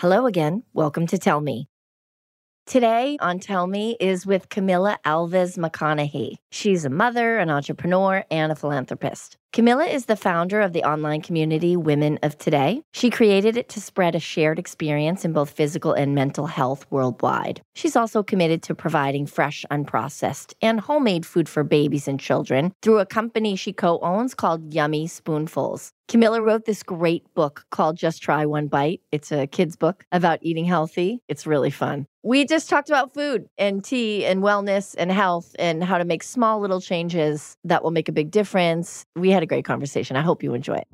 Hello again. Welcome to Tell Me. Today on Tell Me is with Camilla Alves McConaughey. She's a mother, an entrepreneur, and a philanthropist. Camilla is the founder of the online community Women of Today. She created it to spread a shared experience in both physical and mental health worldwide. She's also committed to providing fresh, unprocessed, and homemade food for babies and children through a company she co owns called Yummy Spoonfuls. Camilla wrote this great book called Just Try One Bite. It's a kid's book about eating healthy. It's really fun. We just talked about food and tea and wellness and health and how to make small little changes that will make a big difference. We had a great conversation. I hope you enjoy it.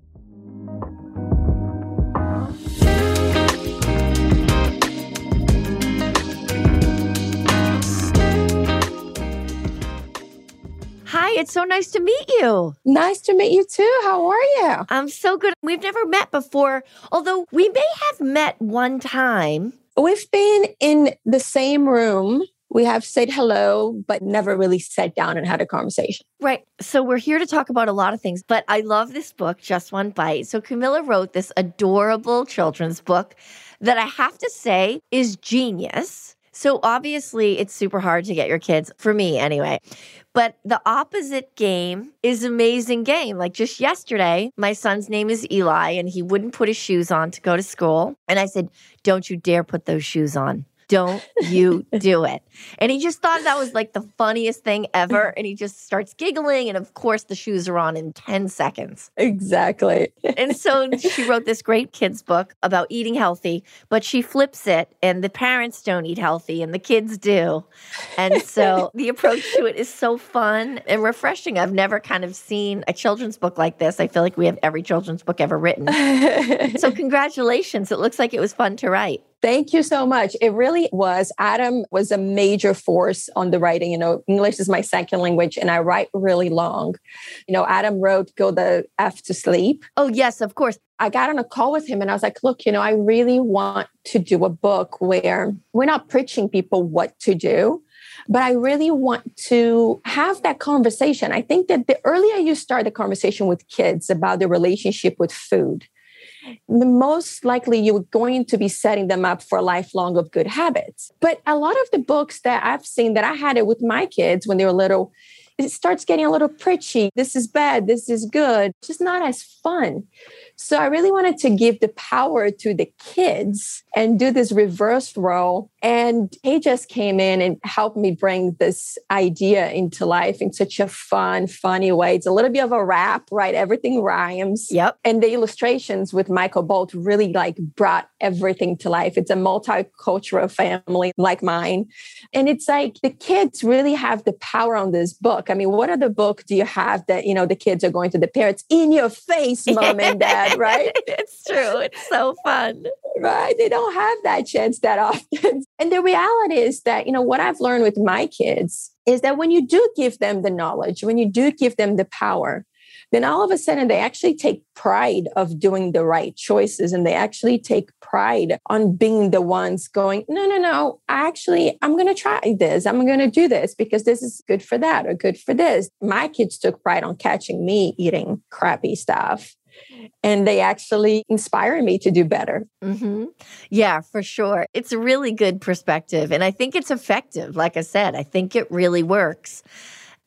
Hi, it's so nice to meet you. Nice to meet you too. How are you? I'm so good. We've never met before, although we may have met one time. We've been in the same room. We have said hello, but never really sat down and had a conversation. Right. So we're here to talk about a lot of things, but I love this book, Just One Bite. So Camilla wrote this adorable children's book that I have to say is genius. So obviously, it's super hard to get your kids, for me anyway. But the opposite game is amazing game. Like just yesterday, my son's name is Eli and he wouldn't put his shoes on to go to school. And I said, Don't you dare put those shoes on. Don't you do it. And he just thought that was like the funniest thing ever. And he just starts giggling. And of course, the shoes are on in 10 seconds. Exactly. and so she wrote this great kids book about eating healthy, but she flips it, and the parents don't eat healthy, and the kids do. And so the approach to it is so fun and refreshing. I've never kind of seen a children's book like this. I feel like we have every children's book ever written. so, congratulations. It looks like it was fun to write. Thank you so much. It really was. Adam was a major force on the writing. You know, English is my second language and I write really long. You know, Adam wrote Go the F to Sleep. Oh, yes, of course. I got on a call with him and I was like, look, you know, I really want to do a book where we're not preaching people what to do, but I really want to have that conversation. I think that the earlier you start the conversation with kids about the relationship with food, most likely you're going to be setting them up for a lifelong of good habits. But a lot of the books that I've seen that I had it with my kids when they were little, it starts getting a little preachy. This is bad. This is good. Just not as fun. So I really wanted to give the power to the kids and do this reverse role. And he just came in and helped me bring this idea into life in such a fun, funny way. It's a little bit of a rap, right? Everything rhymes. Yep. And the illustrations with Michael Boldt really like brought everything to life. It's a multicultural family like mine. And it's like the kids really have the power on this book. I mean, what other book do you have that, you know, the kids are going to the parents in your face, mom and dad, right? it's true. It's so fun. Right. They don't have that chance that often. And the reality is that, you know, what I've learned with my kids is that when you do give them the knowledge, when you do give them the power, then all of a sudden they actually take pride of doing the right choices and they actually take pride on being the ones going no no no I actually i'm going to try this i'm going to do this because this is good for that or good for this my kids took pride on catching me eating crappy stuff and they actually inspire me to do better. Mm-hmm. Yeah, for sure. It's a really good perspective. And I think it's effective. Like I said, I think it really works.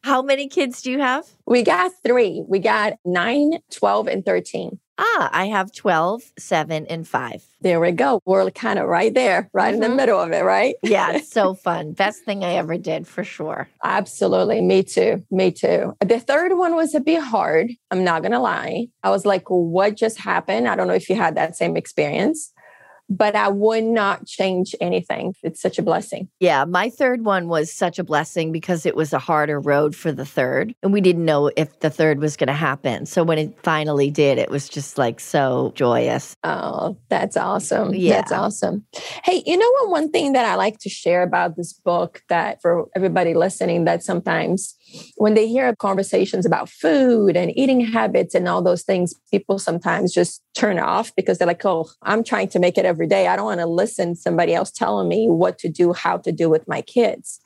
How many kids do you have? We got three. We got nine, 12, and 13. Ah, I have 12, 7, and 5. There we go. We're kind of right there, right mm-hmm. in the mm-hmm. middle of it, right? yeah, it's so fun. Best thing I ever did for sure. Absolutely. Me too. Me too. The third one was a bit hard. I'm not going to lie. I was like, what just happened? I don't know if you had that same experience but I would not change anything. It's such a blessing. Yeah, my third one was such a blessing because it was a harder road for the third. And we didn't know if the third was going to happen. So when it finally did, it was just like so joyous. Oh, that's awesome. Yeah. That's awesome. Hey, you know what? One thing that I like to share about this book that for everybody listening, that sometimes when they hear conversations about food and eating habits and all those things, people sometimes just turn off because they're like, oh, I'm trying to make it every day. I don't want to listen to somebody else telling me what to do, how to do with my kids.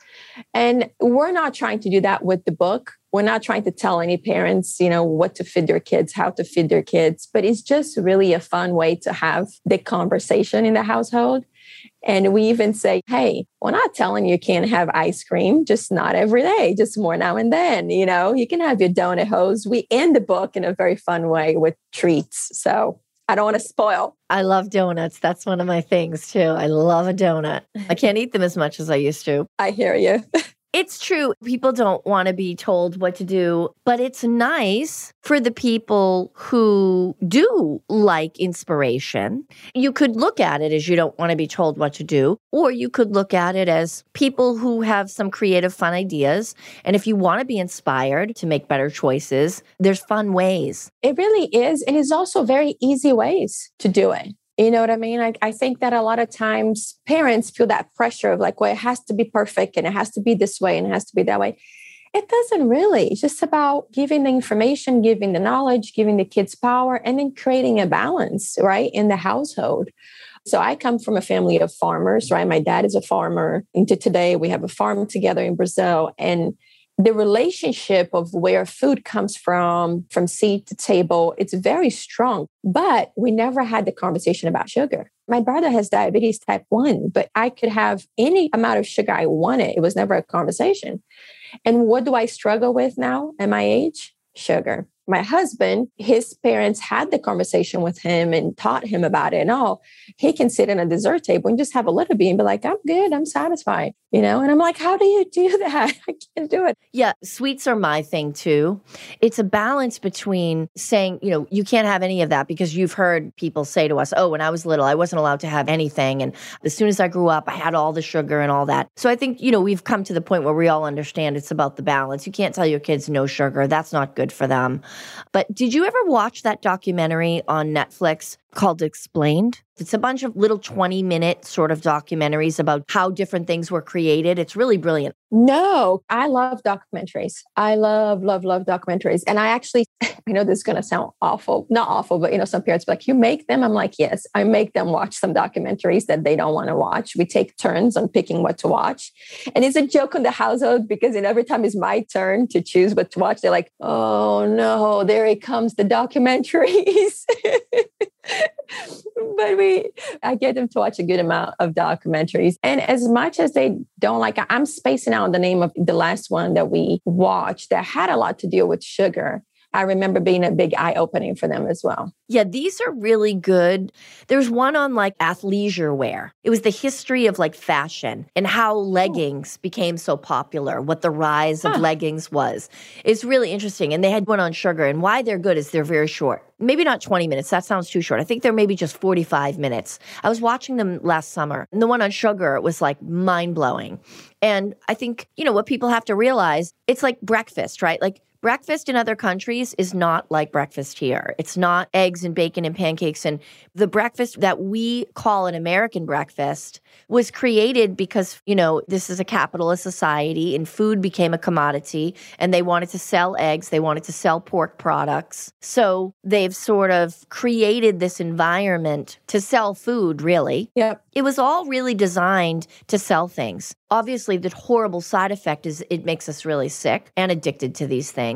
And we're not trying to do that with the book. We're not trying to tell any parents, you know, what to feed their kids, how to feed their kids, but it's just really a fun way to have the conversation in the household. And we even say, hey, we're not telling you, can't have ice cream, just not every day, just more now and then. You know, you can have your donut hose. We end the book in a very fun way with treats. So I don't want to spoil. I love donuts. That's one of my things too. I love a donut. I can't eat them as much as I used to. I hear you. It's true. People don't want to be told what to do, but it's nice for the people who do like inspiration. You could look at it as you don't want to be told what to do, or you could look at it as people who have some creative, fun ideas. And if you want to be inspired to make better choices, there's fun ways. It really is. And it's also very easy ways to do it. You know what I mean? I, I think that a lot of times parents feel that pressure of like, well, it has to be perfect and it has to be this way and it has to be that way. It doesn't really. It's just about giving the information, giving the knowledge, giving the kids power, and then creating a balance, right, in the household. So I come from a family of farmers, right? My dad is a farmer. Into today, we have a farm together in Brazil. And the relationship of where food comes from, from seed to table, it's very strong. But we never had the conversation about sugar. My brother has diabetes type 1, but I could have any amount of sugar I wanted. It was never a conversation. And what do I struggle with now at my age? Sugar my husband, his parents had the conversation with him and taught him about it and all. He can sit in a dessert table and just have a little bit and be like, I'm good, I'm satisfied, you know? And I'm like, how do you do that? I can't do it. Yeah, sweets are my thing too. It's a balance between saying, you know, you can't have any of that because you've heard people say to us, oh, when I was little, I wasn't allowed to have anything. And as soon as I grew up, I had all the sugar and all that. So I think, you know, we've come to the point where we all understand it's about the balance. You can't tell your kids no sugar, that's not good for them. But did you ever watch that documentary on Netflix called Explained? It's a bunch of little 20 minute sort of documentaries about how different things were created. It's really brilliant. No, I love documentaries. I love, love, love documentaries. And I actually, I know this is going to sound awful, not awful, but you know, some parents like, you make them. I'm like, yes, I make them watch some documentaries that they don't want to watch. We take turns on picking what to watch. And it's a joke on the household because know, every time it's my turn to choose what to watch, they're like, oh no, there it comes, the documentaries. but we I get them to watch a good amount of documentaries. And as much as they don't like I'm spacing out the name of the last one that we watched that had a lot to deal with sugar. I remember being a big eye opening for them as well. Yeah, these are really good. There's one on like athleisure wear. It was the history of like fashion and how oh. leggings became so popular, what the rise of leggings was. It's really interesting. And they had one on sugar. And why they're good is they're very short. Maybe not 20 minutes. That sounds too short. I think they're maybe just 45 minutes. I was watching them last summer. And the one on sugar was like mind blowing. And I think, you know, what people have to realize, it's like breakfast, right? Like Breakfast in other countries is not like breakfast here. It's not eggs and bacon and pancakes. And the breakfast that we call an American breakfast was created because, you know, this is a capitalist society and food became a commodity and they wanted to sell eggs, they wanted to sell pork products. So they've sort of created this environment to sell food, really. Yep. It was all really designed to sell things. Obviously, the horrible side effect is it makes us really sick and addicted to these things.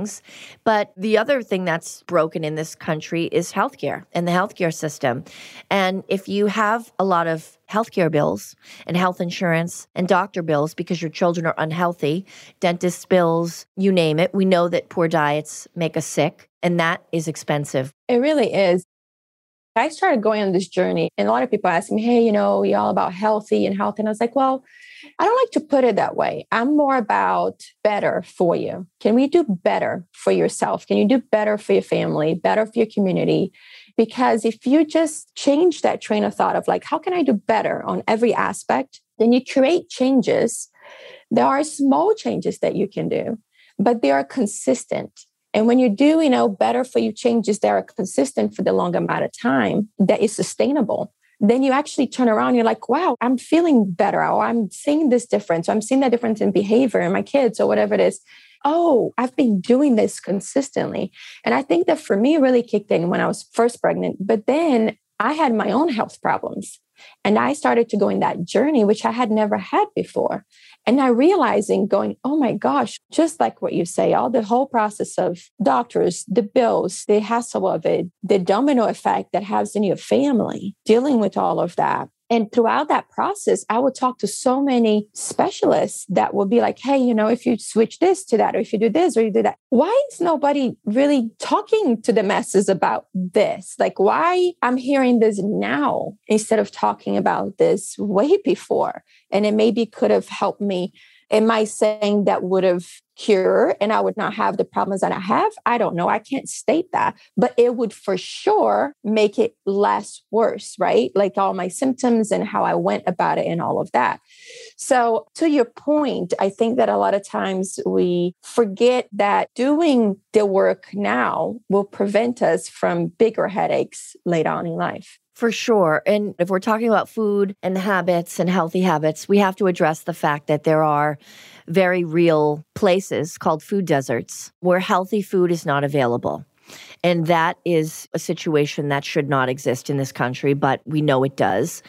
But the other thing that's broken in this country is healthcare and the healthcare system. And if you have a lot of healthcare bills and health insurance and doctor bills because your children are unhealthy, dentist bills, you name it, we know that poor diets make us sick, and that is expensive. It really is. I started going on this journey, and a lot of people ask me, Hey, you know, you're all about healthy and health. And I was like, Well, I don't like to put it that way. I'm more about better for you. Can we do better for yourself? Can you do better for your family, better for your community? Because if you just change that train of thought of like, how can I do better on every aspect? Then you create changes. There are small changes that you can do, but they are consistent. And when you do, you know, better for you changes that are consistent for the long amount of time, that is sustainable then you actually turn around you're like wow i'm feeling better. Or i'm seeing this difference. I'm seeing that difference in behavior in my kids or whatever it is. Oh i've been doing this consistently. And i think that for me really kicked in when i was first pregnant but then i had my own health problems And I started to go in that journey, which I had never had before. And I realizing going, oh my gosh, just like what you say, all the whole process of doctors, the bills, the hassle of it, the domino effect that has in your family, dealing with all of that. And throughout that process, I would talk to so many specialists that would be like, hey, you know, if you switch this to that, or if you do this, or you do that, why is nobody really talking to the masses about this? Like, why I'm hearing this now instead of talking about this way before? And it maybe could have helped me Am I saying that would have cured and I would not have the problems that I have? I don't know. I can't state that, but it would for sure make it less worse, right? Like all my symptoms and how I went about it and all of that. So, to your point, I think that a lot of times we forget that doing the work now will prevent us from bigger headaches later on in life. For sure. And if we're talking about food and habits and healthy habits, we have to address the fact that there are very real places called food deserts where healthy food is not available. And that is a situation that should not exist in this country, but we know it does.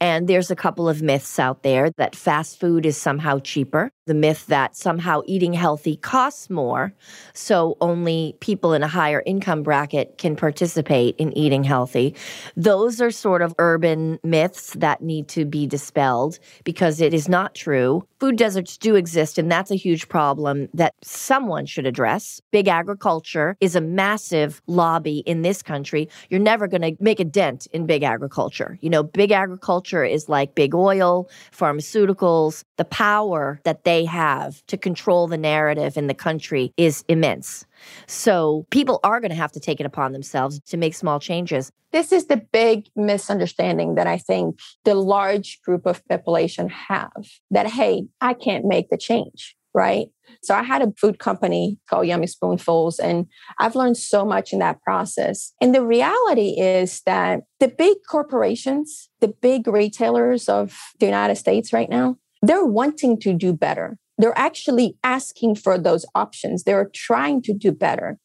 And there's a couple of myths out there that fast food is somehow cheaper, the myth that somehow eating healthy costs more, so only people in a higher income bracket can participate in eating healthy. Those are sort of urban myths that need to be dispelled because it is not true. Food deserts do exist, and that's a huge problem that someone should address. Big agriculture is a massive lobby in this country. You're never going to make a dent in big agriculture. You know, big agriculture is like big oil, pharmaceuticals, the power that they have to control the narrative in the country is immense. So people are going to have to take it upon themselves to make small changes. This is the big misunderstanding that I think the large group of population have that, hey, I can't make the change, right? So I had a food company called Yummy Spoonfuls, and I've learned so much in that process. And the reality is that the big corporations, the big retailers of the United States right now, they're wanting to do better. They're actually asking for those options. They're trying to do better.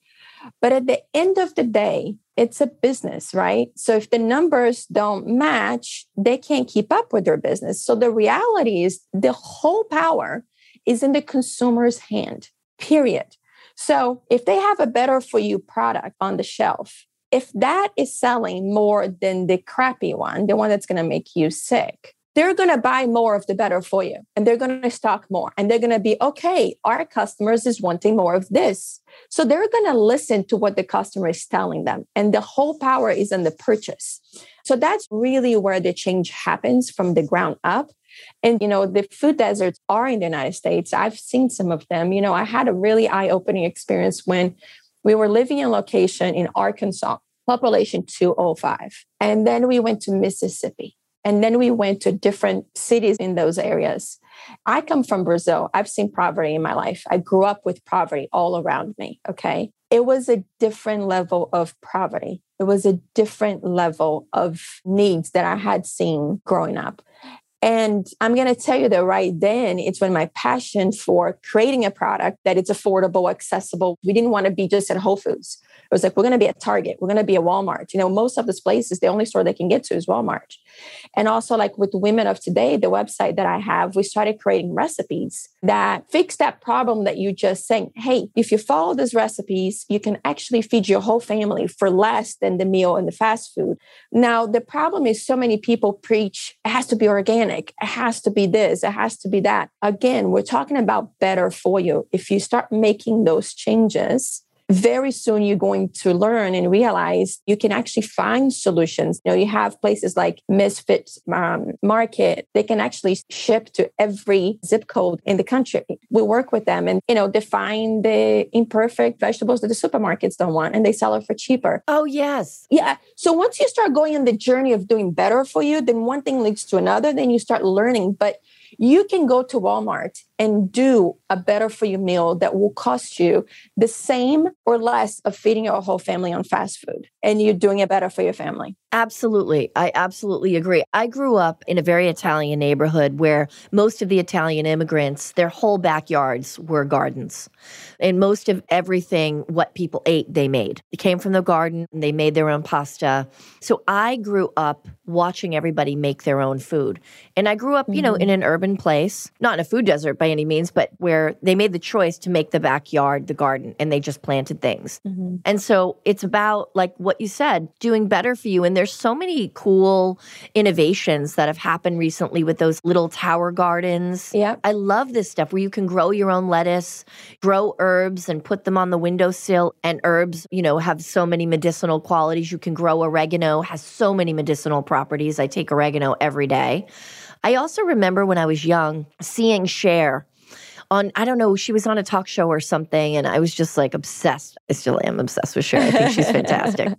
But at the end of the day, it's a business, right? So if the numbers don't match, they can't keep up with their business. So the reality is the whole power is in the consumer's hand, period. So if they have a better for you product on the shelf, if that is selling more than the crappy one, the one that's going to make you sick, they're going to buy more of the better for you and they're going to stock more and they're going to be okay our customers is wanting more of this. So they're going to listen to what the customer is telling them and the whole power is in the purchase. So that's really where the change happens from the ground up and you know the food deserts are in the united states i've seen some of them you know i had a really eye-opening experience when we were living in location in arkansas population 205 and then we went to mississippi and then we went to different cities in those areas. I come from Brazil. I've seen poverty in my life. I grew up with poverty all around me. Okay. It was a different level of poverty. It was a different level of needs that I had seen growing up. And I'm going to tell you that right then, it's when my passion for creating a product that it's affordable, accessible. We didn't want to be just at Whole Foods It was like, we're going to be at Target, we're going to be at Walmart. You know, most of these places, the only store they can get to is Walmart. And also, like with Women of Today, the website that I have, we started creating recipes that fix that problem that you just saying, hey, if you follow these recipes, you can actually feed your whole family for less than the meal in the fast food. Now, the problem is so many people preach it has to be organic, it has to be this, it has to be that. Again, we're talking about better for you. If you start making those changes, very soon you're going to learn and realize you can actually find solutions. You know, you have places like Misfit um, Market, they can actually ship to every zip code in the country. We work with them and, you know, define the imperfect vegetables that the supermarkets don't want and they sell it for cheaper. Oh, yes. Yeah. So once you start going on the journey of doing better for you, then one thing leads to another, then you start learning. But you can go to Walmart and do a better for you meal that will cost you the same or less of feeding your whole family on fast food and you're doing it better for your family Absolutely. I absolutely agree. I grew up in a very Italian neighborhood where most of the Italian immigrants, their whole backyards were gardens. And most of everything, what people ate, they made. It came from the garden and they made their own pasta. So I grew up watching everybody make their own food. And I grew up, you know, in Mm-hmm. an urban place, not in a food desert by any means, but where they made the choice to make the backyard the garden and they just planted things. Mhm. And so it's about, like what you said, doing better for you. And there's so many cool innovations that have happened recently with those little tower gardens. Yeah. I love this stuff where you can grow your own lettuce, grow herbs, and put them on the windowsill. And herbs, you know, have so many medicinal qualities. You can grow oregano, has so many medicinal properties. I take oregano every day. I also remember when I was young seeing Cher on I don't know, she was on a talk show or something, and I was just like obsessed. I still am obsessed with Cher. I think she's fantastic.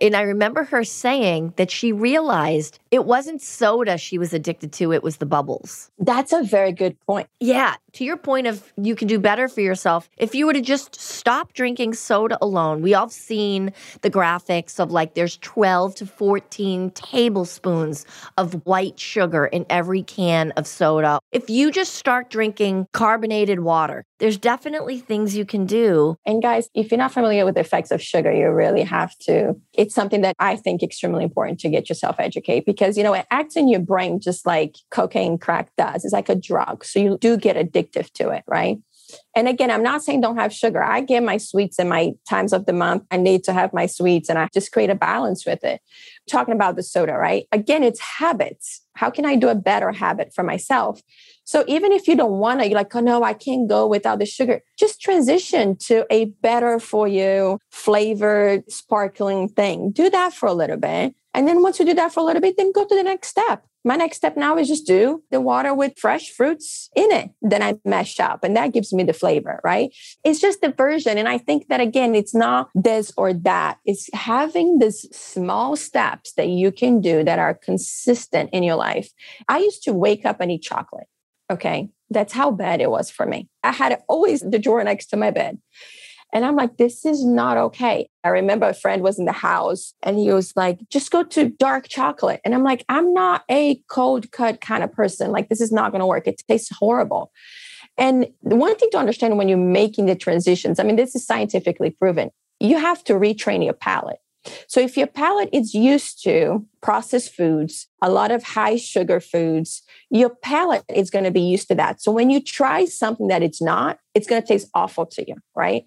And I remember her saying that she realized it wasn't soda she was addicted to, it was the bubbles. That's a very good point. Yeah, to your point of you can do better for yourself. If you were to just stop drinking soda alone, we all have seen the graphics of like there's 12 to 14 tablespoons of white sugar in every can of soda. If you just start drinking carbonated water, there's definitely things you can do. And guys, if you're not familiar with the effects of sugar, you really have to. It's something that I think extremely important to get yourself educated because you know it acts in your brain just like cocaine crack does. It's like a drug. So you do get addictive to it, right? And again, I'm not saying don't have sugar. I get my sweets in my times of the month. I need to have my sweets and I just create a balance with it. Talking about the soda, right? Again, it's habits. How can I do a better habit for myself? So even if you don't want to, you're like, oh no, I can't go without the sugar. Just transition to a better for you flavored, sparkling thing. Do that for a little bit. And then once you do that for a little bit, then go to the next step. My next step now is just do the water with fresh fruits in it. Then I mash up and that gives me the flavor, right? It's just the version. And I think that again, it's not this or that. It's having these small steps that you can do that are consistent in your life. I used to wake up and eat chocolate. Okay. That's how bad it was for me. I had it always the drawer next to my bed. And I'm like, this is not okay. I remember a friend was in the house and he was like, just go to dark chocolate. And I'm like, I'm not a cold cut kind of person. Like, this is not going to work. It tastes horrible. And the one thing to understand when you're making the transitions, I mean, this is scientifically proven, you have to retrain your palate. So if your palate is used to processed foods, a lot of high sugar foods, your palate is going to be used to that. So when you try something that it's not, it's going to taste awful to you, right?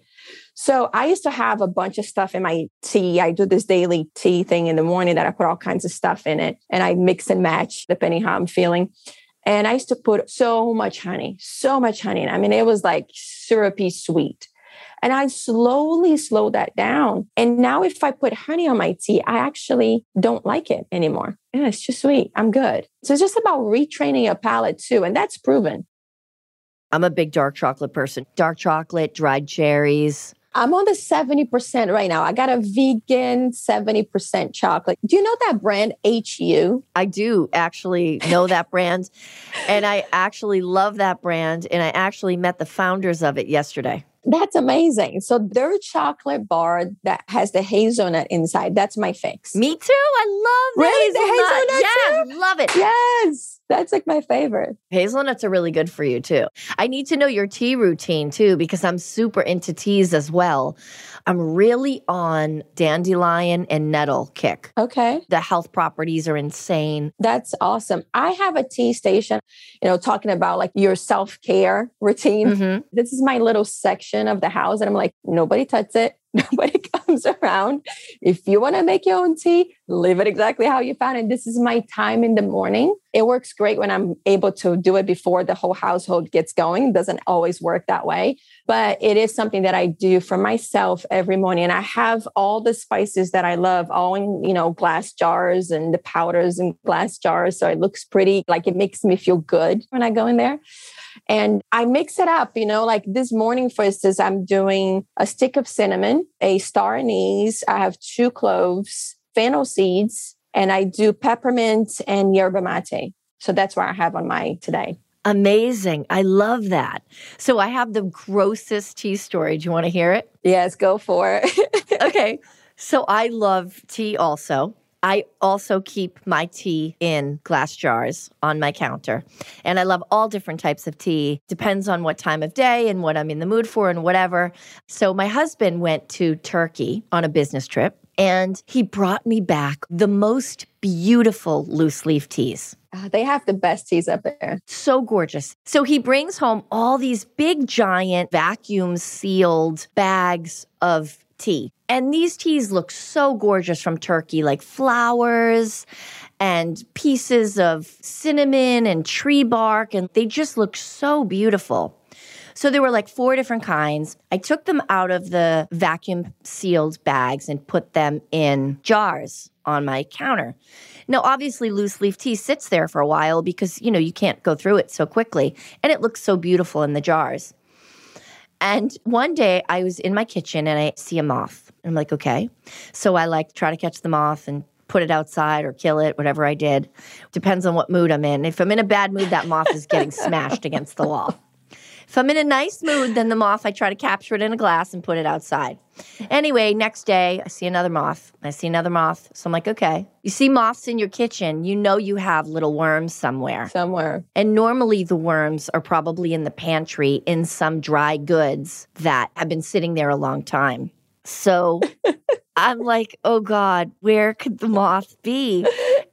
So I used to have a bunch of stuff in my tea. I do this daily tea thing in the morning that I put all kinds of stuff in it and I mix and match depending how I'm feeling. And I used to put so much honey, so much honey. I mean, it was like syrupy sweet. And I slowly slow that down. And now, if I put honey on my tea, I actually don't like it anymore. Yeah, it's just sweet. I'm good. So it's just about retraining your palate too. And that's proven. I'm a big dark chocolate person. Dark chocolate, dried cherries. I'm on the 70% right now. I got a vegan 70% chocolate. Do you know that brand HU? I do actually know that brand. And I actually love that brand. And I actually met the founders of it yesterday. That's amazing. So their chocolate bar that has the hazelnut inside, that's my fix. Me too. I love the Really? The hazelnut. hazelnut yes, love it. Yes, that's like my favorite. Hazelnuts are really good for you too. I need to know your tea routine too because I'm super into teas as well. I'm really on dandelion and nettle kick. Okay. The health properties are insane. That's awesome. I have a tea station, you know, talking about like your self care routine. Mhm. This is my little section of the house. And I'm like, nobody touches it. Nobody comes around. If you want to make your own tea, leave it exactly how you found it. This is my time in the morning. It works great when I'm able to do it before the whole household gets going. Doesn't always work that way, but it is something that I do for myself every morning. And I have all the spices that I love, all in, you know, glass jars and the powders in glass jars. So it looks pretty, like it makes me feel good when I go in there. And I mix it up, you know, like this morning, for instance, I'm doing a stick of cinnamon, a star anise, I have two cloves, fennel seeds, and I do peppermint and yerba mate. So that's what I have on my today. Amazing. I love that. So I have the grossest tea story. Do you want to hear it? Yes, go for it. okay. So I love tea also. I also keep my tea in glass jars on my counter. And I love all different types of tea. Depends on what time of day and what I'm in the mood for and whatever. So my husband went to Turkey on a business trip and he brought me back the most beautiful loose leaf teas. Uh, they have the best teas up there. So gorgeous. So he brings home all these big, giant, vacuum sealed bags of tea. And these teas look so gorgeous from Turkey, like flowers and pieces of cinnamon and tree bark. And they just look so beautiful. So there were like four different kinds. I took them out of the vacuum sealed bags and put them in jars on my counter. Now, obviously, loose leaf tea sits there for a while because, you know, you can't go through it so quickly. And it looks so beautiful in the jars. And one day I was in my kitchen and I see a moth. And I'm like, okay. So I like try to catch the moth and put it outside or kill it, whatever I did. Depends on what mood I'm in. If I'm in a bad mood, that moth is getting smashed against the wall. If I'm in a nice mood, then the moth, I try to capture it in a glass and put it outside. Anyway, next day, I see another moth. I see another moth. So I'm like, okay. You see moths in your kitchen, you know you have little worms somewhere. Somewhere. And normally the worms are probably in the pantry in some dry goods that have been sitting there a long time. So I'm like, oh God, where could the moth be?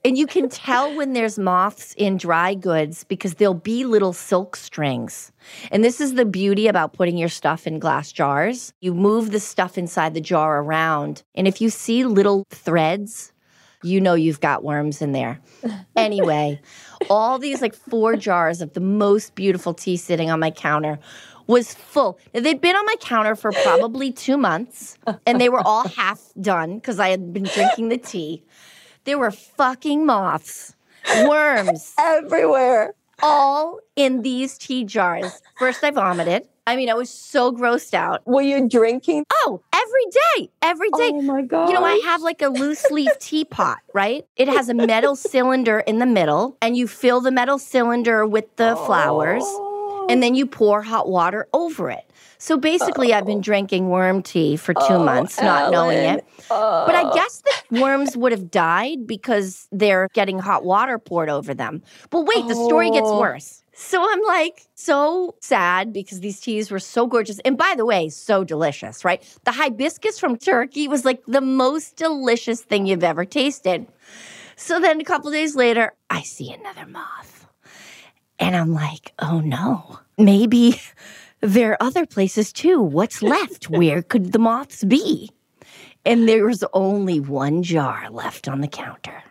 And you can tell when there's moths in dry goods because there'll be little silk strings. And this is the beauty about putting your stuff in glass jars. You move the stuff inside the jar around. And if you see little threads, you know you've got worms in there. Anyway, all these like four jars of the most beautiful tea sitting on my counter was full. They'd been on my counter for probably two months and they were all half done because I had been drinking the tea. There were fucking moths, worms everywhere, all in these tea jars. First, I vomited. I mean, I was so grossed out. Were you drinking? Oh, every day, every day. Oh my God. You know, I have like a loose leaf teapot, right? It has a metal cylinder in the middle, and you fill the metal cylinder with the oh. flowers and then you pour hot water over it. So basically, oh. I've been oh. drinking worm tea for two oh, months, not Ellen. knowing it. Oh. But I guess the worms would have died because they're getting hot water poured over them. But wait, the story gets oh. worse. So I'm like so sad because these teas were so gorgeous. And by the way, so delicious, right? The hibiscus from Turkey was like the most delicious thing you've ever tasted. So then a couple days later, I see another moth. And I'm like, oh no, maybe there are other places too. What's left? Where could the moths be? And there was only one jar left on the counter.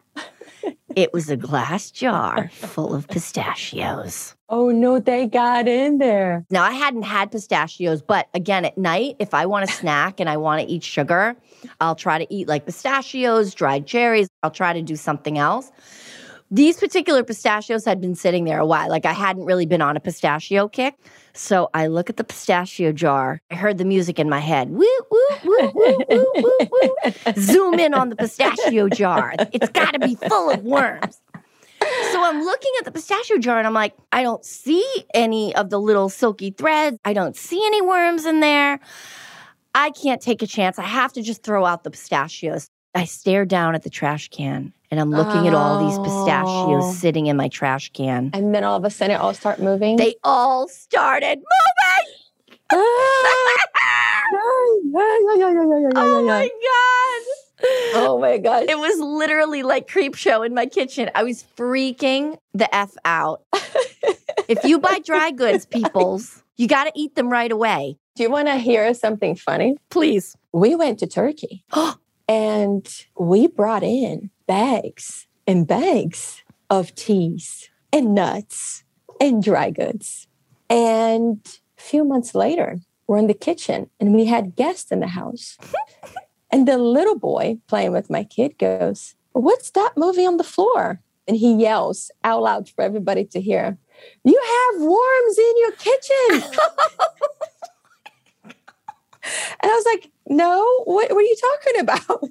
It was a glass jar full of pistachios. Oh no, they got in there. Now I hadn't had pistachios, but again at night, if I want a snack and I want to eat sugar, I'll try to eat like pistachios, dried cherries. I'll try to do something else. These particular pistachios had been sitting there a while. Like I hadn't really been on a pistachio kick. So I look at the pistachio jar. I heard the music in my head. Woo, woo, woo, woo, woo, woo, woo. Zoom in on the pistachio jar. It's got to be full of worms. So I'm looking at the pistachio jar and I'm like, I don't see any of the little silky threads. I don't see any worms in there. I can't take a chance. I have to just throw out the pistachios. I stare down at the trash can and I'm looking oh. at all these pistachios oh. sitting in my trash can. And then all of a sudden it all start moving? They all started moving. Ah! oh my god. Oh my god. It was literally like creep show in my kitchen. I was freaking the F out. if you buy dry goods, peoples, you got to eat them right away. Do you want to hear something funny? Please. We went to Turkey. And we brought in bags and bags of teas and nuts and dry goods. And a few months later, we're in the kitchen and we had guests in the house. and the little boy playing with my kid goes, What's that movie on the floor? And he yells out loud for everybody to hear, You have worms in your kitchen. and I was like, no, what, what are you talking about?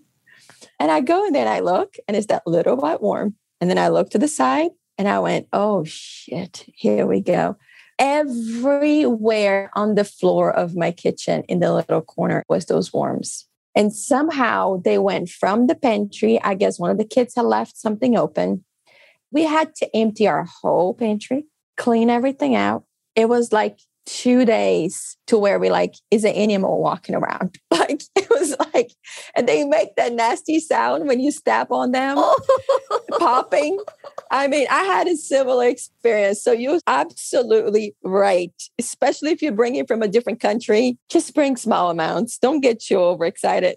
And I go in there and I look, and it's that little white worm. And then I look to the side and I went, oh shit, here we go. Everywhere on the floor of my kitchen in the little corner was those worms. And somehow they went from the pantry. I guess one of the kids had left something open. We had to empty our whole pantry, clean everything out. It was like two days to where we like is an animal walking around? Like it was like and they make that nasty sound when you step on them popping. I mean i had a similar experience. So you're absolutely right. Especially if you're bringing from a different country just bring small amounts. Don't get too overexcited.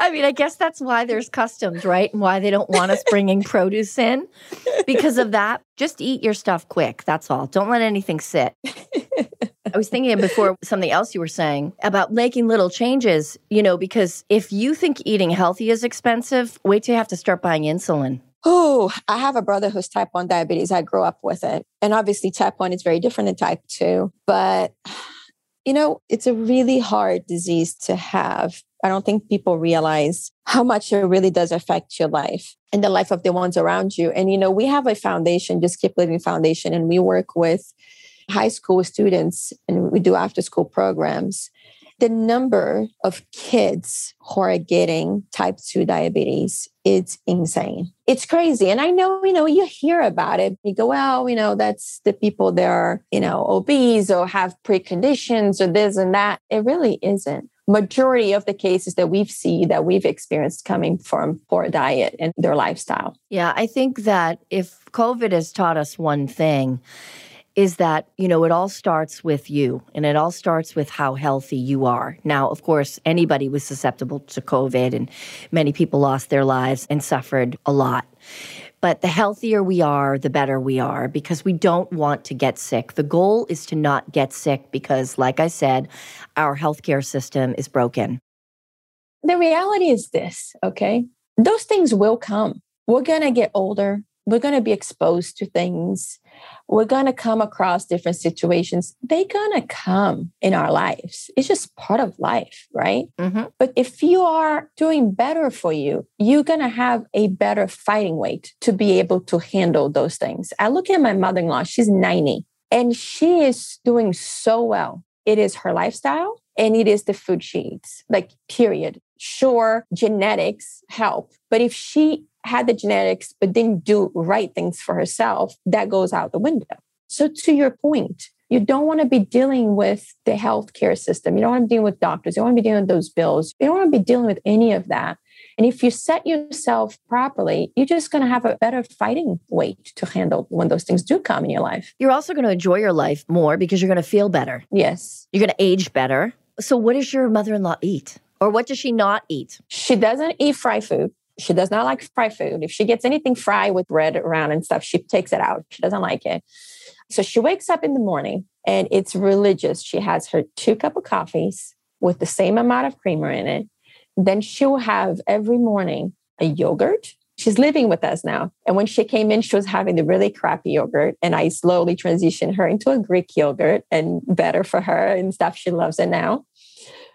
I mean i guess that's why there's customs right? And why they don't want us bringing produce in. Because of that just eat your stuff quick. That's all. Don't let anything sit I was thinking before something else you were saying about making little changes, you know, because if you think eating healthy is expensive, wait till you have to start buying insulin. Oh, I have a brother who's type 1 diabetes. I grew up with it. And obviously, type 1 is very different than type 2. But, you know, it's a really hard disease to have. I don't think people realize how much it really does affect your life and the life of the ones around you. And, you know, we have a foundation, Just Keep Living Foundation, and we work with high school students and we do after school programs, the number of kids who are getting type 2 diabetes is insane. It's crazy. And I know, you know, you hear about it. You go, well, you know, that's the people that are, you know, obese or have preconditions or this and that. It really isn't. Majority of the cases that we've seen that we've experienced coming from poor diet and their lifestyle. Yeah, I think that if COVID has taught us one thing, is that, you know, it all starts with you and it all starts with how healthy you are. Now, of course, anybody was susceptible to COVID and many people lost their lives and suffered a lot. But the healthier we are, the better we are because we don't want to get sick. The goal is to not get sick because, like I said, our healthcare system is broken. The reality is this, okay? Those things will come. We're going to get older we're going to be exposed to things. We're going to come across different situations. They're going to come in our lives. It's just part of life, right? Mm-hmm. But if you are doing better for you, you're going to have a better fighting weight to be able to handle those things. I look at my mother in law, she's 90, and she is doing so well. It is her lifestyle and it is the food she eats, like, period. Sure, genetics help, but if she had the genetics, but didn't do right things for herself, that goes out the window. So, to your point, you don't want to be dealing with the healthcare system. You don't want to be dealing with doctors. You don't want to be dealing with those bills. You don't want to be dealing with any of that. And if you set yourself properly, you're just going to have a better fighting weight to handle when those things do come in your life. You're also going to enjoy your life more because you're going to feel better. Yes. You're going to age better. So, what does your mother in law eat? Or what does she not eat? She doesn't eat fried food. She does not like fried food. If she gets anything fried with bread around and stuff, she takes it out. She doesn't like it. So she wakes up in the morning and it's religious. She has her two cup of coffees with the same amount of creamer in it. Then she'll have every morning a yogurt. She's living with us now. And when she came in, she was having the really crappy yogurt. And I slowly transitioned her into a Greek yogurt and better for her and stuff. She loves it now.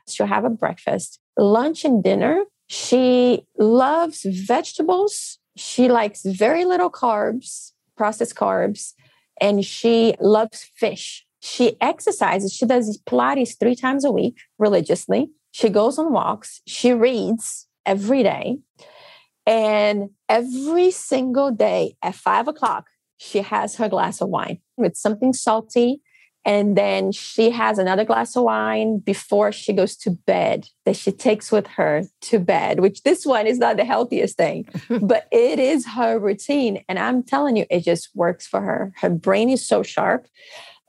She'll have a breakfast. Lunch and dinner, she loves vegetables. She likes very little carbs, processed carbs, and she loves fish. She exercises. She does Pilates three times a week religiously. She goes on walks. She reads every day. And every single day at five o'clock, she has her glass of wine with something salty and then she has another glass of wine before she goes to bed that she takes with her to bed, which this one is not the healthiest thing, but it is her routine. And I'm telling you, it just works for her. Her brain is so sharp.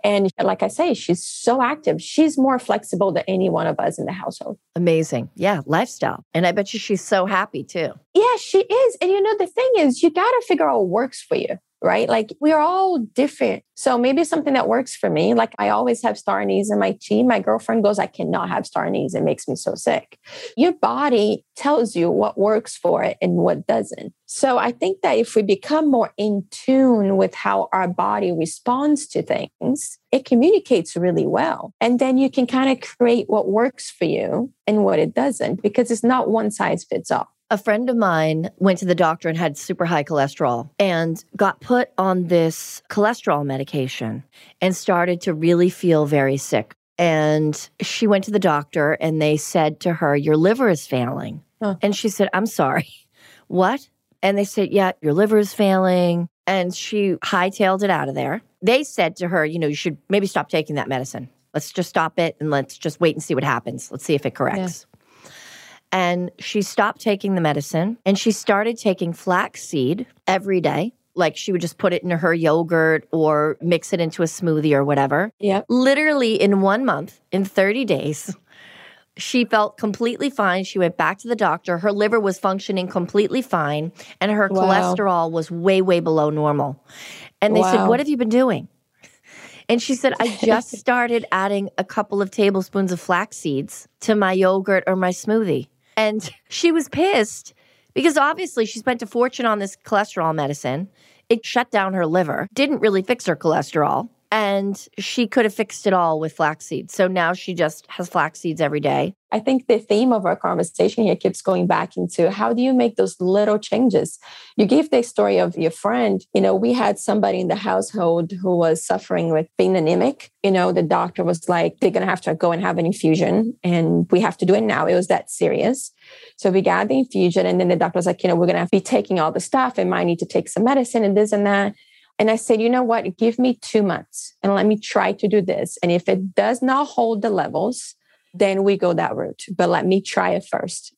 And like I say, she's so active. She's more flexible than any one of us in the household. Amazing. Yeah, lifestyle. And I bet you she's so happy too. Yeah, she is. And you know, the thing is, you got to figure out what works for you right? Like we are all different. So maybe something that works for me, like I always have star anise in my tea. My girlfriend goes, I cannot have star anise. It makes me so sick. Your body tells you what works for it and what doesn't. So I think that if we become more in tune with how our body responds to things, it communicates really well. And then you can kind of create what works for you and what it doesn't, because it's not one size fits all. A friend of mine went to the doctor and had super high cholesterol and got put on this cholesterol medication and started to really feel very sick. And she went to the doctor and they said to her, Your liver is failing. Huh. And she said, I'm sorry. What? And they said, Yeah, your liver is failing. And she hightailed it out of there. They said to her, You know, you should maybe stop taking that medicine. Let's just stop it and let's just wait and see what happens. Let's see if it corrects. And she stopped taking the medicine and she started taking flaxseed every day. Like she would just put it in her yogurt or mix it into a smoothie or whatever. Yeah. Literally in one month, in 30 days, she felt completely fine. She went back to the doctor. Her liver was functioning completely fine, and her Wow. cholesterol was way, way below normal. And they said, What have you been doing? And she said, I just started adding a couple of tablespoons of flax seeds to my yogurt or my smoothie. And she was pissed because obviously she spent a fortune on this cholesterol medicine. It shut down her liver, didn't really fix her cholesterol. And she could have fixed it all with flax seeds. So now she just has flax seeds every day. I think the theme of our conversation here keeps going back into how do you make those little changes? You gave the story of your friend. You know, we had somebody in the household who was suffering with being anemic. You know, the doctor was like, they're going to have to go and have an infusion and we have to do it now. It was that serious. So we got the infusion and then the doctor was like, you know, we're going to be taking all the stuff and might need to take some medicine and this and that. And I said, you know what? Give me two months and let me try to do this. And if it does not hold the levels, then we go that route. But let me try it first.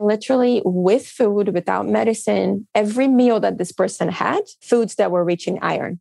Literally, with food, without medicine, every meal that this person had, foods that were rich in iron.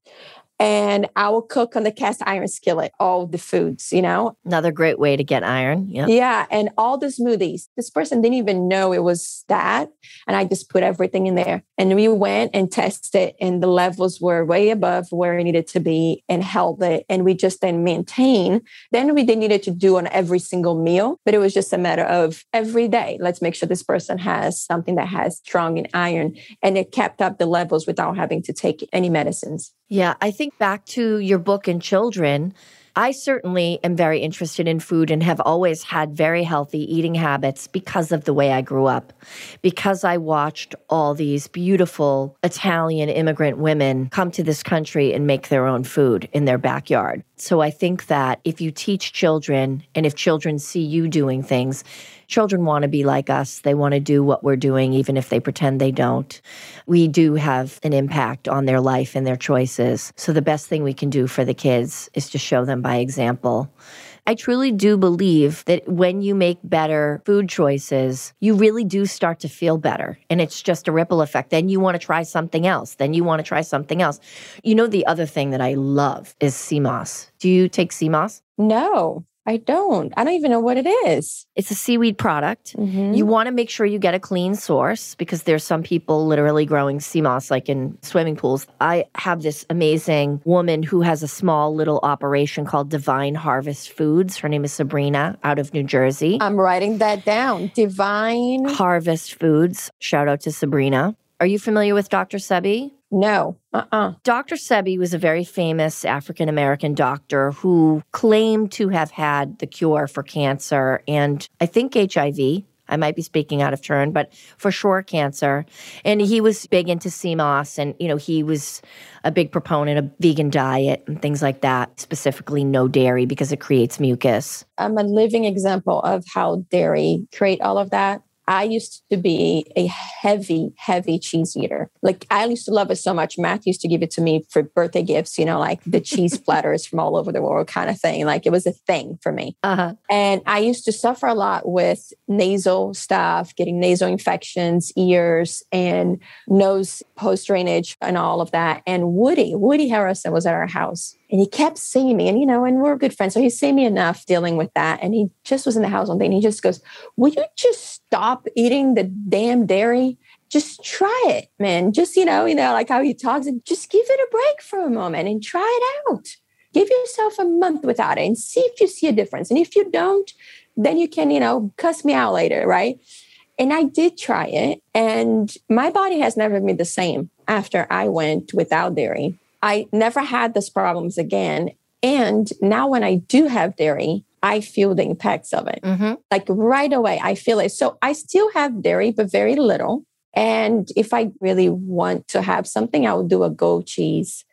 And I will cook on the cast iron skillet all the foods, you know? Another great way to get iron. Yeah. Yeah. And all the smoothies. This person didn't even know it was that. And I just put everything in there. And we went and tested, and the levels were way above where it needed to be and held it. And we just then maintain. Then we didn't needed to do on every single meal, but it was just a matter of every day. Let's make sure this person has something that has strong in iron. And it kept up the levels without having to take any medicines. Yeah, I think back to your book and children. I certainly am very interested in food and have always had very healthy eating habits because of the way I grew up. Because I watched all these beautiful Italian immigrant women come to this country and make their own food in their backyard. So I think that if you teach children and if children see you doing things, children want to be like us. They want to do what we're doing, even if they pretend they don't. We do have an impact on their life and their choices. So the best thing we can do for the kids is to show them by example. I truly do believe that when you make better food choices, you really do start to feel better. And it's just a ripple effect. Then you want to try something else. Then you want to try something else. You know, the other thing that I love is moss. Do you take moss? No, I don't. I don't even know what it is. It's a seaweed product. Mhm. You want to make sure you get a clean source because there's some people literally growing sea moss like in swimming pools. I have this amazing woman who has a small little operation called Divine Harvest Foods. Her name is Sabrina out of New Jersey. I'm writing that down. Divine. Harvest Foods. Shout out to Sabrina. Are you familiar with Dr. Sebi? No. Uh uh Dr. Sebi was a very famous African American doctor who claimed to have had the cure for cancer and I think HIV. I might be speaking out of turn, but for sure cancer. And he was big into sea moss and, you know, he was a big proponent of vegan diet and things like that, specifically no dairy because it creates mucus. I'm a living example of how dairy create all of that. I used to be a heavy, heavy cheese eater. Like I used to love it so much. Matt used to give it to me for birthday gifts, you know, like the cheese platters from all over the world kind of thing. Like it was a thing for me. Uh-huh. And I used to suffer a lot with nasal stuff, getting nasal infections, ears, and nose post drainage, and all of that. And Woody, Woody Harrelson was at our house. And he kept seeing me, and you know, and we're good friends. So he's seen me enough dealing with that. And he just was in the house one day and he just goes, Will you just stop eating the damn dairy? Just try it, man. Just, you know, you know, like how he talks and just give it a break for a moment and try it out. Give yourself a month without it and see if you see a difference. And if you don't, then you can, you know, cuss me out later, right? And I did try it, and my body has never been the same after I went without dairy. I never had those problems again. And now, when I do have dairy, I feel the impacts of it. Mm-hmm. Like right away, I feel it. So I still have dairy, but very little. And if I really want to have something, I will do a goat cheese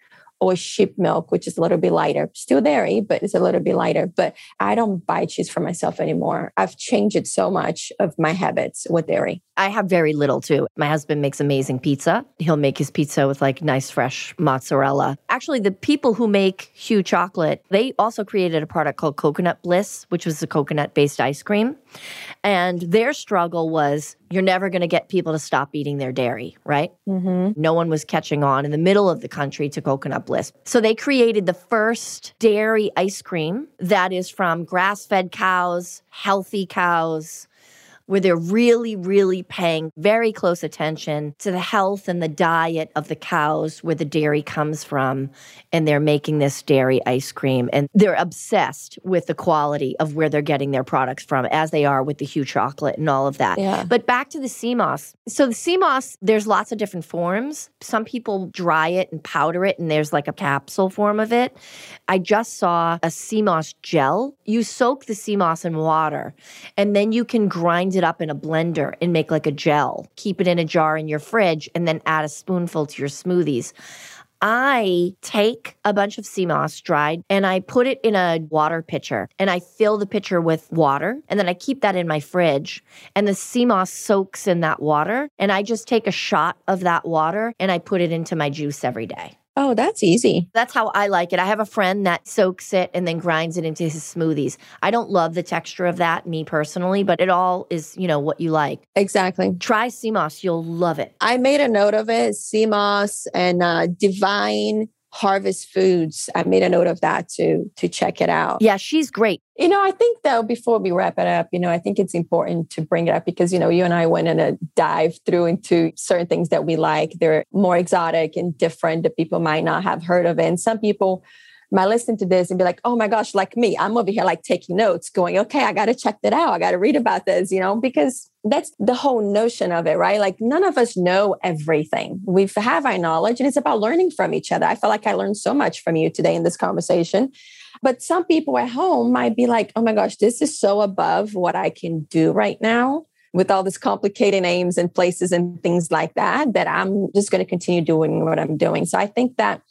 or sheep milk, which is a little bit lighter. Still dairy, but it's a little bit lighter. But I don't buy cheese for myself anymore. I've changed it so much of my habits with dairy. I have very little too. My husband makes amazing pizza. He'll make his pizza with like nice fresh mozzarella. Actually, the people who make Hu chocolate, they also created a product called Coconut Bliss, which was a coconut based ice cream. And their struggle was you're never going to get people to stop eating their dairy, right? Mm-hmm. No one was catching on in the middle of the country to Coconut Bliss. So they created the first dairy ice cream that is from grass fed cows, healthy cows where they're really, really paying very close attention to the health and the diet of the cows where the dairy comes from. And they're making this dairy ice cream. And they're obsessed with the quality of where they're getting their products from, as they are with the Hu chocolate and all of that. Yeah. But back to the sea moss. So the sea moss, there's lots of different forms. Some people dry it and powder it, and there's like a capsule form of it. I just saw a sea moss gel. You soak the sea moss in water, and then you can grind it up in a blender and make like a gel. Keep it in a jar in your fridge and then add a spoonful to your smoothies. I take a bunch of sea moss dried and I put it in a water pitcher and I fill the pitcher with water and then I keep that in my fridge and the sea moss soaks in that water and I just take a shot of that water and I put it into my juice every day. Oh, that's easy. That's how I like it. I have a friend that soaks it and then grinds it into his smoothies. I don't love the texture of that, me personally, but it all is, you know, what you like. Exactly. Try moss. You'll love it. I made a note of it, moss and uh, divine Harvest Foods. I made a note of that to to check it out. Yeah, she's great. You know, I think though, before we wrap it up, you know, I think it's important to bring it up because, you know, you and I went in a dive through into certain things that we like. They're more exotic and different that people might not have heard of. And some people might listen to this and be like, oh my gosh, like me, I'm over here like taking notes, going, okay, I got to check that out. I got to read about this, you know, because that's the whole notion of it, right? Like none of us know everything. We have our knowledge and it's about learning from each other. I feel like I learned so much from you today in this conversation. But some people at home might be like, oh my gosh, this is so above what I can do right now with all these complicated names and places and things like that, that I'm just going to continue doing what I'm doing. So I think that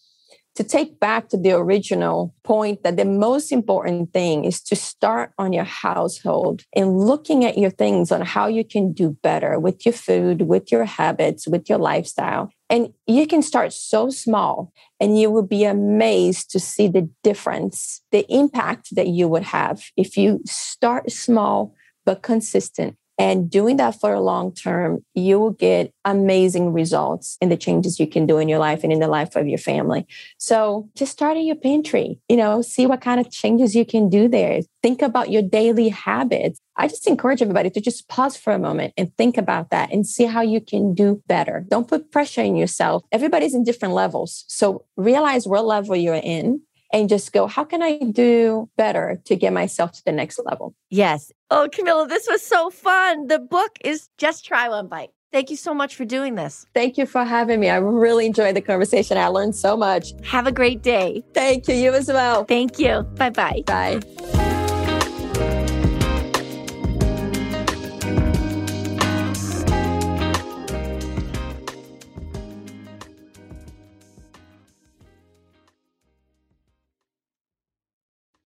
to take back to the original point that the most important thing is to start on your household and looking at your things on how you can do better with your food, with your habits, with your lifestyle. And you can start so small and you will be amazed to see the difference, the impact that you would have if you start small but consistent and doing that for a long term, you will get amazing results in the changes you can do in your life and in the life of your family. So just start in your pantry, you know, see what kind of changes you can do there. Think about your daily habits. I just encourage everybody to just pause for a moment and think about that and see how you can do better. Don't put pressure on yourself. Everybody's in different levels. So realize what level you're in and just go, how can I do better to get myself to the next level? Yes. Oh, Camila, this was so fun. The book is Just Try One Bite. Thank you so much for doing this. Thank you for having me. I really enjoyed the conversation. I learned so much. Have a great day. Thank you. You as well. Thank you. Bye-bye. Bye.